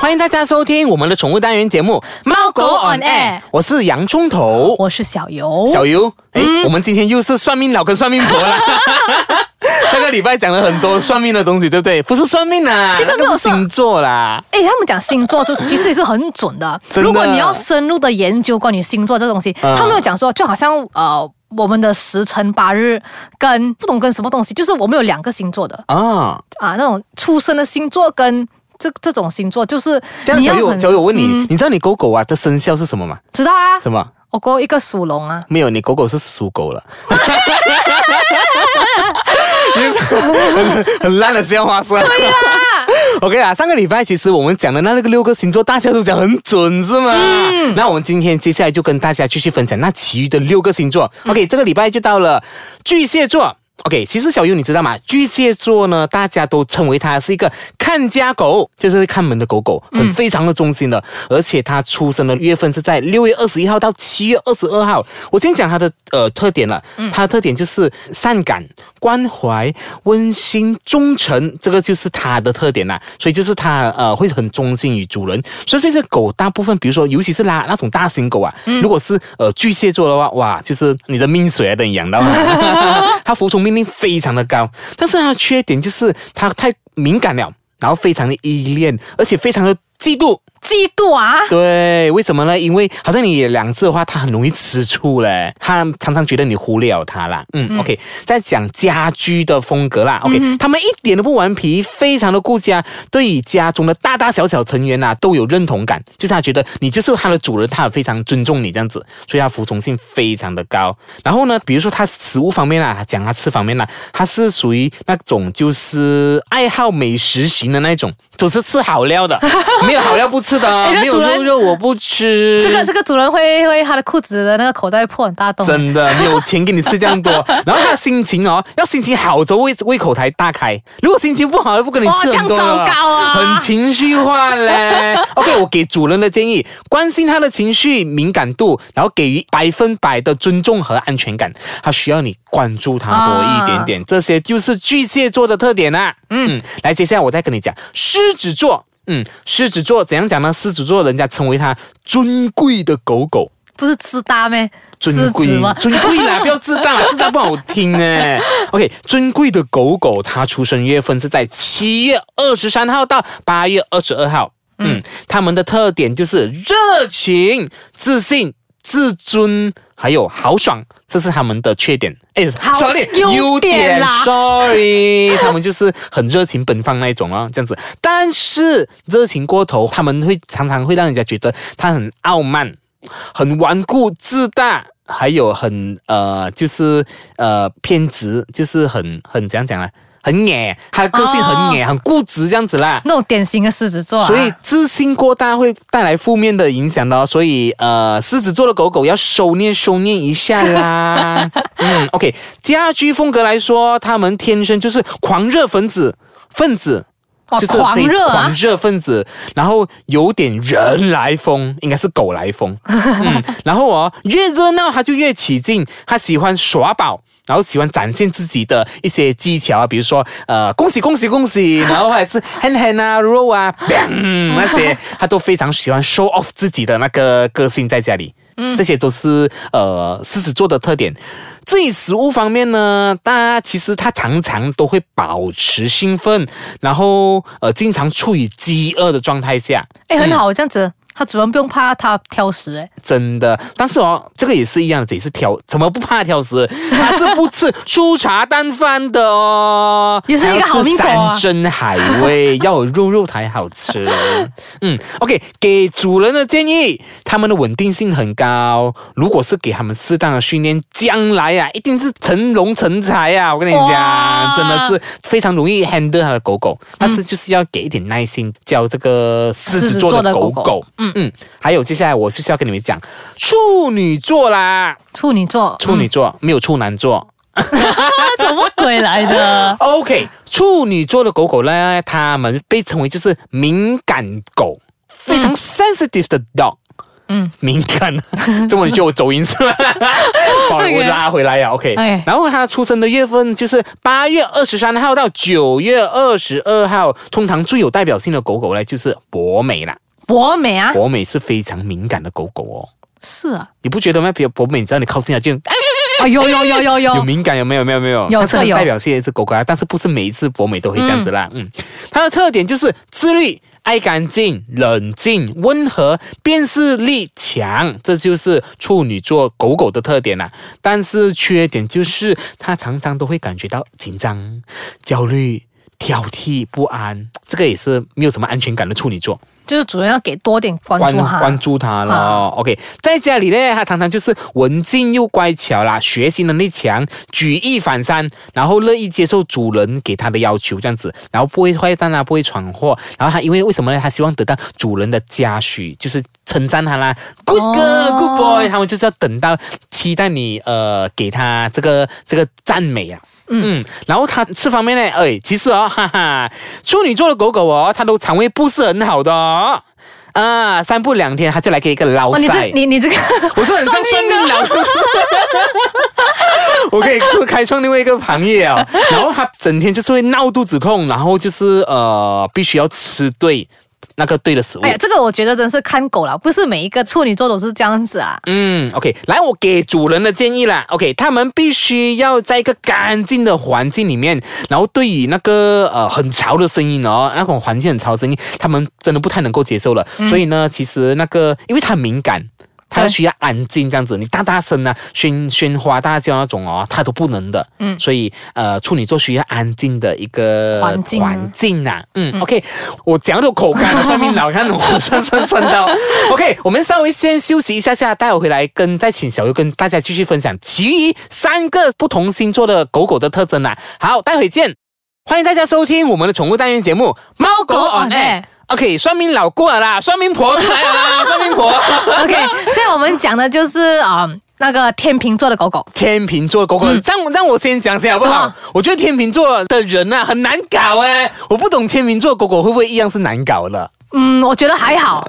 欢迎大家收听我们的宠物单元节目《猫狗 on air 我是洋葱头，我是小游，小游。哎，我们今天又是算命佬跟算命婆了。这个礼拜讲了很多算命的东西，对不对？不是算命啊，其实没有说那个是星座啦。哎，他们讲星座是其实也是很准的。的如果你要深入的研究关于星座这个东西，嗯他们有讲说，就好像呃。我们的时辰八日跟不懂跟什么东西，就是我们有两个星座的啊，啊，那种出生的星座跟这这种星座，就是这样小友，小友，我问你，嗯你知道你狗狗啊的生肖是什么吗？知道啊，什么？我狗一个属龙啊，没有，你狗狗是属狗了。很很烂的笑话是吧？对呀。OK 啊，上个礼拜其实我们讲的那那个六个星座，大家都讲很准是吗？嗯。那我们今天接下来就跟大家继续分享那其余的六个星座。OK，这个礼拜就到了巨蟹座。OK，其实小优你知道吗？巨蟹座呢，大家都称为它是一个看家狗，就是会看门的狗狗，很非常的忠心的，而且它出生的月份是在六月二十一号到七月二十二号。我先讲它的呃特点了，它的特点就是善感、关怀、温馨、忠诚，这个就是它的特点啦。所以就是它呃会很忠心于主人。所以这些狗大部分，比如说尤其是拉那种大型狗啊，如果是呃巨蟹座的话，哇，就是你的命水啊等，你养到它，它服从命令非常的高。但是它的缺点就是它太敏感了，然后非常的依恋，而且非常的嫉妒。嫉妒啊，对，为什么呢？因为好像你两次的话，他很容易吃醋嘞，他常常觉得你忽略了他啦。嗯 o k 在讲家居的风格啦。OK，、他们一点都不顽皮，非常的顾家，对于家中的大大小小成员呐、都有认同感，就是他觉得你就是他的主人，他非常尊重你这样子，所以他服从性非常的高。然后呢，比如说他食物方面啊，讲他吃方面啦、他是属于那种就是爱好美食型的那种，总是吃好料的，没有好料不吃 的，没有肉肉我不吃。这个这个主人会会他的裤子的那个口袋会破很大洞，真的没有钱给你吃这样多，然后他的心情哦，要心情好之后胃胃口才大开，如果心情不好，就不跟你吃很糟糕啊。很情绪化嘞。OK，我给主人的建议，关心他的情绪敏感度，然后给予百分百的尊重和安全感，他需要你关注他多一点点，这些就是巨蟹座的特点啦、嗯，来，接下来我再跟你讲狮子座。嗯，狮子座怎样讲呢？狮子座人家称为它尊贵的狗狗。不是自大咩？尊贵吗，尊贵啦，不要自大啦，自大不好听呢。OK，尊贵的狗狗，它出生月份是在七月二十三号到八月二十二号。嗯，他们的特点就是热情、自信、自尊，还有豪爽，这是他们的缺点。哎好优点啦，sorry，他们就是很热情奔放那一种哦，这样子。但是热情过头，他们会常常会让人家觉得他很傲慢。很顽固自大，还有很呃，就是呃偏执，就是很很怎样讲呢？很野，他的个性很野，很固执这样子啦。那种典型的狮子座、啊，所以自信过大会带来负面的影响的哦，所以呃，狮子座的狗狗要收敛收敛一下啦。嗯，OK，家居风格来说，他们天生就是狂热分子分子。就是狂热啊狂热分子，然后有点人来疯，应该是狗来疯。嗯，然后哦，越热闹他就越起劲，他喜欢耍宝。然后喜欢展现自己的一些技巧啊，比如说呃，恭喜恭喜恭喜，然后还是狠狠啊、肉啊、bang 那些，他都非常喜欢 show off 自己的那个个性在家里。嗯，这些都是呃狮子座的特点。至于食物方面呢，大家其实他常常都会保持兴奋，然后呃经常处于饥饿的状态下。哎，很好，这样子，他主人不用怕他挑食，哎，真的，但是哦，这个也是一样的，也是挑，怎么不怕挑食？它是不吃粗茶淡饭的哦，也是一个好命山珍海味，要有肉肉才好吃。嗯，OK，给主人的建议，他们的稳定性很高，如果是给他们适当的训练，将来啊，一定是成龙成才啊！我跟你讲，真的是非常容易 handle 他的狗狗，但是就是要给一点耐心教这个狮子座的狗狮子座的狗狗。嗯嗯，还有接下来我就是要跟你们讲处女座啦，处女座，处女座、没有处男座。什么鬼来的？OK，处女座的狗狗呢，它们被称为就是敏感狗，非常 sensitive 的 dog。嗯，敏感，这么你就我走音是吧？好，我拉回来呀，OK。OK 然后它出生的月份就是八月二十三号到九月二十二号，通常最有代表性的狗狗呢就是博美啦。博美啊，博美是非常敏感的狗狗哦，是啊，你不觉得吗？比如博美，只要你靠近它就啊有有有有有 有敏感，有没有？没有没有，有这个有代表性的一只狗狗啊，但是不是每一次博美都会这样子啦。嗯，它的特点就是自律。爱干净、冷静、温和、辨识力强，这就是处女座狗狗的特点啦、但是缺点就是它常常都会感觉到紧张、焦虑、挑剔、不安，这个也是没有什么安全感的处女座。就是主人要给多点关关注哈。关注他了。啊 OK，在家里呢，他常常就是文静又乖巧啦，学习能力强，举一反三，然后乐意接受主人给他的要求，这样子，然后不会坏蛋啊，不会闯祸。然后他因为为什么呢？他希望得到主人的嘉许，就是称赞他啦，Good girl、哦 Good boy，他们就是要等到期待你呃给他这个这个赞美啊。嗯，然后它这方面呢，哎，其实哦，哈哈，处女座的狗狗哦，它都肠胃不是很好的哦。啊，三步两天，他就来给一个捞哦，你塞。这你你这个，我是很像算命老师，我可以做开创另外一个行业啊。然后他整天就是会闹肚子痛，然后就是呃，必须要吃对那个对的食物哎。呀，这个我觉得真是看狗了，不是每一个处女座都是这样子啊。嗯，OK，来，我给主人的建议啦。OK，他们必须要在一个干净的环境里面，然后对于那个呃很吵的声音哦，那种环境很吵的声音，他们真的不太能够接受了。所以呢，其实那个因为它敏感。它对需要安静这样子，你大大声啊、喧喧哗大叫那种哦，它都不能的。嗯，所以呃，处女座需要安静的一个环境环境啊。嗯 o k 我讲都口干了，算命老看我算算算到。OK，我们稍微先休息一下下，待会回来跟再请小优跟大家继续分享其余三个不同星座的狗狗的特征啊。好，待会见。欢迎大家收听我们的宠物单元节目《猫狗 on air》。OK，算命老过了啦，算命婆出来了啦，算命婆。OK，所以我们讲的就是啊、呃那个天秤座的狗狗。天秤座的狗狗，让让我先讲先好不好？我觉得天秤座的人啊很难搞哎，我不懂天秤座的狗狗会不会一样是难搞的。嗯，我觉得还好。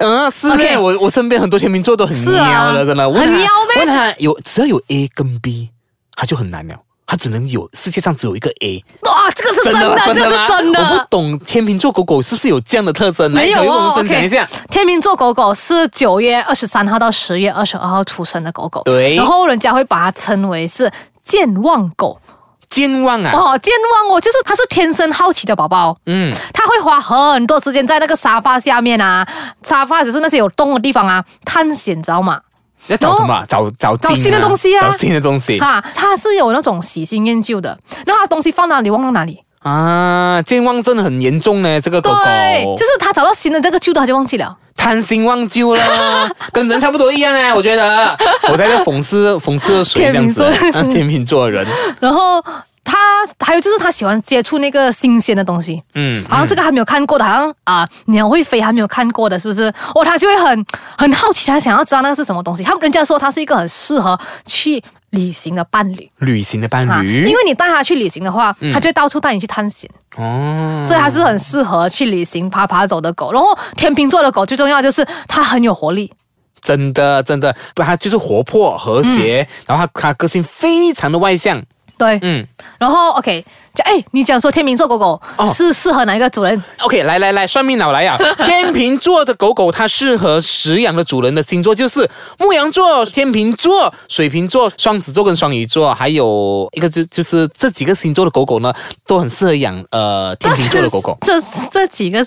嗯，是 OK 嘞，我我身边很多天秤座都很喵的，真的。很喵呗问他有只要有 A 跟 B，他就很难了，他只能有世界上只有一个 A。哇，这个是真的，吗这个是真的我不。懂天秤座狗狗是不是有这样的特征？来没有我哦们分享一下。天秤座狗狗是九月二十三号到十月二十二号出生的狗狗，对然后人家会把它称为是健忘狗健忘啊，哦，健忘哦，就是它是天生好奇的宝宝，嗯，它会花很多时间在那个沙发下面啊，沙发只是那些有洞的地方啊探险，知道吗？要找什么啊？找找找新的东西啊找新的东西啊！他是有那种喜新厌旧的，那它东西放哪里忘到哪里。啊！健忘症很严重呢，这个狗狗对，就是他找到新的这个旧的，他就忘记了。贪新忘旧啦，跟人差不多一样哎，我觉得。我在这讽刺讽刺谁这样子，天秤座的人，然后它还有就是他喜欢接触那个新鲜的东西，嗯，好像这个还没有看过的，好像啊、鸟会飞还没有看过的，是不是？哦，他就会很很好奇，他想要知道那个是什么东西。他们人家说他是一个很适合去旅行的伴侣。旅行的伴啊，侣，因为你带他去旅行的话，他就会到处带你去探险，哦，所以他是很适合去旅行、爬爬走的狗。然后天秤座的狗最重要就是它很有活力，真的真的，不，它就是活泼和谐，然后它它个性非常的外向，对，嗯。然后 OK，讲哎，你讲说天秤座狗狗哦是适合哪一个主人？，OK，来来来，算命佬来啊！天秤座的狗狗它适合食养的主人的星座就是牧羊座、天秤座、水瓶座、双子座跟双鱼座，还有一个就就是这几个星座的狗狗呢，都很适合养呃天秤座的狗狗。这这几个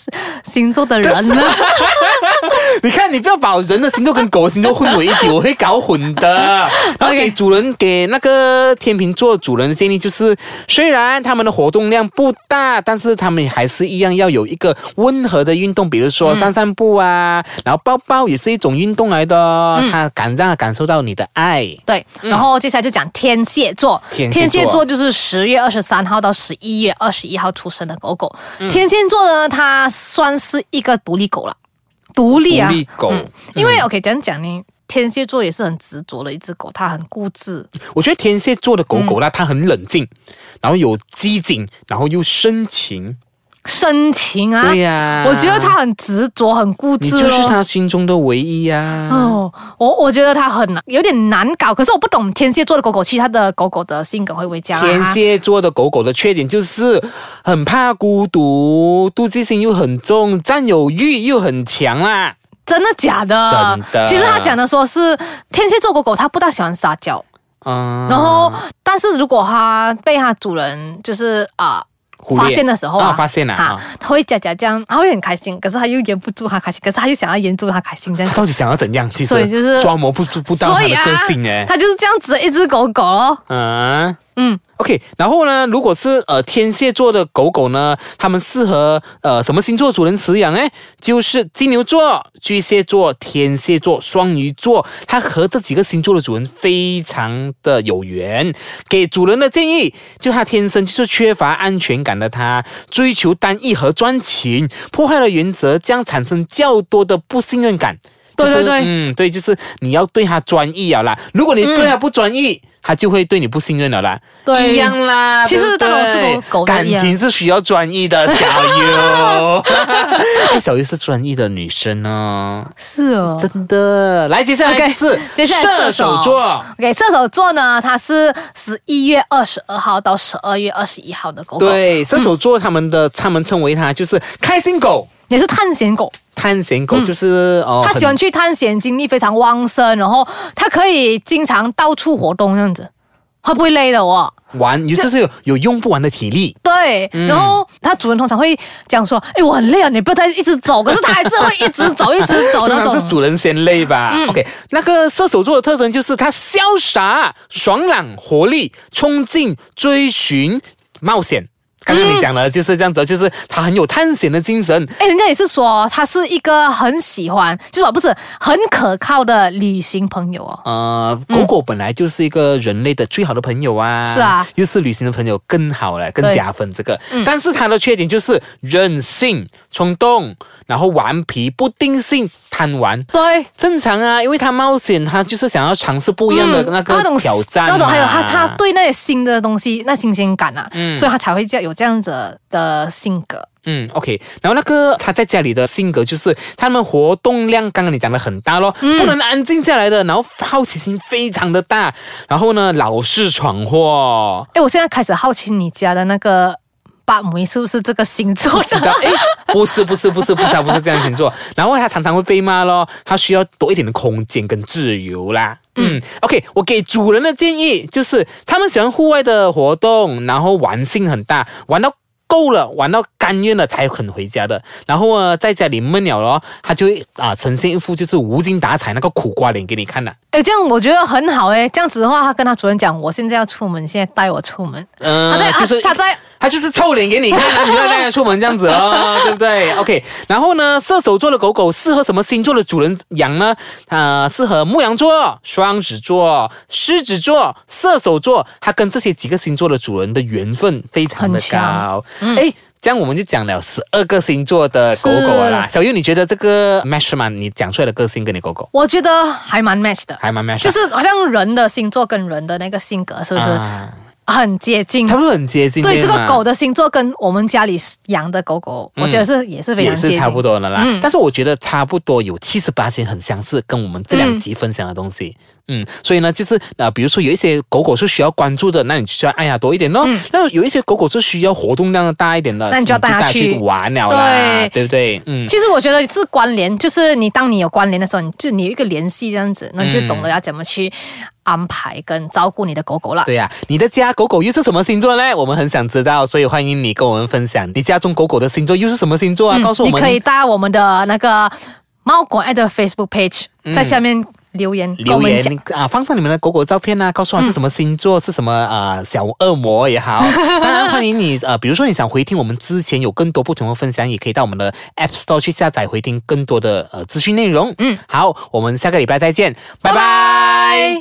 星座的人呢？你看，你不要把人的星座跟狗的星座混为一体，我会搞混的。然后给主人给那个天秤座主人的建议就是，虽然他们的活动量不大，但是他们还是一样要有一个温和的运动，比如说散散步啊，然后抱抱也是一种运动来的，它感让他感受到你的爱。对，然后接下来就讲天蝎座。天蝎座。就是十月二十三号到十一月二十一号出生的狗狗。嗯。天蝎座呢，它算是一个独立狗了，独立啊，独立狗。嗯。因为 OK 这样讲呢，天蝎座也是很执着的一只狗，它很固执。我觉得天蝎座的狗狗呢，它很冷静，然后有机警，然后又深情。深情啊。对呀我觉得他很执着，很固执你就是他心中的唯一呀、哦，我我觉得他很难，有点难搞。可是我不懂天蝎座的狗狗，其他的狗狗的性格会不会这样、啊？天蝎座的狗狗的缺点就是很怕孤独，妒忌心又很重，占有欲又很强啦。真的假的？真的其实他讲的说是天蝎座狗狗，他不大喜欢撒娇，嗯，然后但是如果它被它主人就是啊。发现的时候啊，啊发现啊，它会假假这样，它会很开心，可是它又掩不住它开心，可是它又想要掩住它开心这样到底想要怎样？其实所以就是装模不出不到他的个性哎、它就是这样子的一只狗狗咯。嗯。嗯，OK，然后呢，如果是呃天蝎座的狗狗呢，它们适合呃什么星座主人饲养呢？就是金牛座、巨蟹座、天蝎座、双鱼座，它和这几个星座的主人非常的有缘。给主人的建议，就它天生就是缺乏安全感的它，追求单一和专情，破坏了原则，将产生较多的不信任感。就是对对对嗯，对，就是你要对它专一啊啦。如果你对它不专一，它就会对你不信任了啦。对一样啦。其实大多数都狗都感情是需要专一的，小优。哎，小优是专一的女生哦，是哦真的。来，接下来是接下来射手座。OK，射手座呢，它是十一月二十二号到十二月二十一号的狗狗，对，射手座他们的、他们称为他就是开心狗。也是探险狗。探险狗就是、哦，他喜欢去探险，精力非常旺盛，然后他可以经常到处活动这样子，会不会累的哦？玩，就是有有用不完的体力。对，嗯然后它主人通常会讲说：“哎，我很累啊，你不要再一直走。”可是它还是会一直走，一直走 那种。是主人先累吧。OK，那个射手座的特征就是它潇洒、爽朗、活力、冲劲、追寻、冒险。刚刚你讲了就是这样子，就是他很有探险的精神。哎，人家也是说他是一个很喜欢，就是说不是很可靠的旅行朋友哦。呃，狗狗本来就是一个人类的最好的朋友啊，是啊，又是旅行的朋友更好了，更加分这个。但是它的缺点就是任性、冲动，然后顽皮、不定性、贪玩。对，正常啊，因为他冒险，他就是想要尝试不一样的那个挑战、那种还有他他。对那些新的东西那新鲜感啊，嗯所以他才会这样有这样子的性格。嗯，OK，然后那个他在家里的性格就是他们活动量，刚刚你讲的很大咯，嗯。不能安静下来的，然后好奇心非常的大，然后呢老是闯祸，哎，我现在开始好奇你家的那个八母是不是这个星座知道？哎，不是不是不是不是，不是这样星座，然后他常常会被骂咯，他需要多一点的空间跟自由啦。嗯，OK，我给主人的建议就是，他们喜欢户外的活动，然后玩性很大，玩到够了，玩到甘愿了才肯回家的。然后呢，在家里闷了咯，他就会啊、呈现一副就是无精打采那个苦瓜脸给你看的。哎，这样我觉得很好哎。这样子的话，他跟他主人讲，我现在要出门，你现在带我出门。嗯、他在就是他在他就是臭脸给你看啊，你要带他出门这样子哦，对不对？OK，然后呢，射手座的狗狗适合什么星座的主人养呢？呃，适合牧羊座、双子座、狮子座、射手座，它跟这些几个星座的主人的缘分非常的高。哎、这样我们就讲了十二个星座的狗狗了啦。小优，你觉得这个 match 吗？你讲出来的个性跟你狗狗我觉得还蛮 match 的，还蛮 match，就是好像人的星座跟人的那个性格是不是啊很接近？差不多很接近。对，这吗个狗的星座跟我们家里养的狗狗，我觉得是也是非常接近，也是差不多的啦。嗯但是我觉得差不多有七十八星很相似，跟我们这两集分享的东西。嗯所以呢，就是呃，比如说有一些狗狗是需要关注的，那你就要爱它多一点咯。那有一些狗狗是需要活动量大一点的，嗯那你就要带它去去玩了啦，对对不对？嗯。其实我觉得是关联，就是你当你有关联的时候，你就你有一个联系这样子，那你就懂得要怎么去安排跟照顾你的狗狗了。对呀、你的家狗狗又是什么星座呢？我们很想知道，所以欢迎你跟我们分享你家中狗狗的星座又是什么星座啊？告诉我们。可以到我们的那个猫狗爱的 Facebook page，、在下面留言留言。啊，放上你们的狗狗照片啊，告诉我是什么星座，是什么呃小恶魔也好。当然欢迎你呃，比如说你想回听我们之前有更多不同的分享，也可以到我们的 App Store 去下载回听更多的呃资讯内容。嗯，好，我们下个礼拜再见，拜拜拜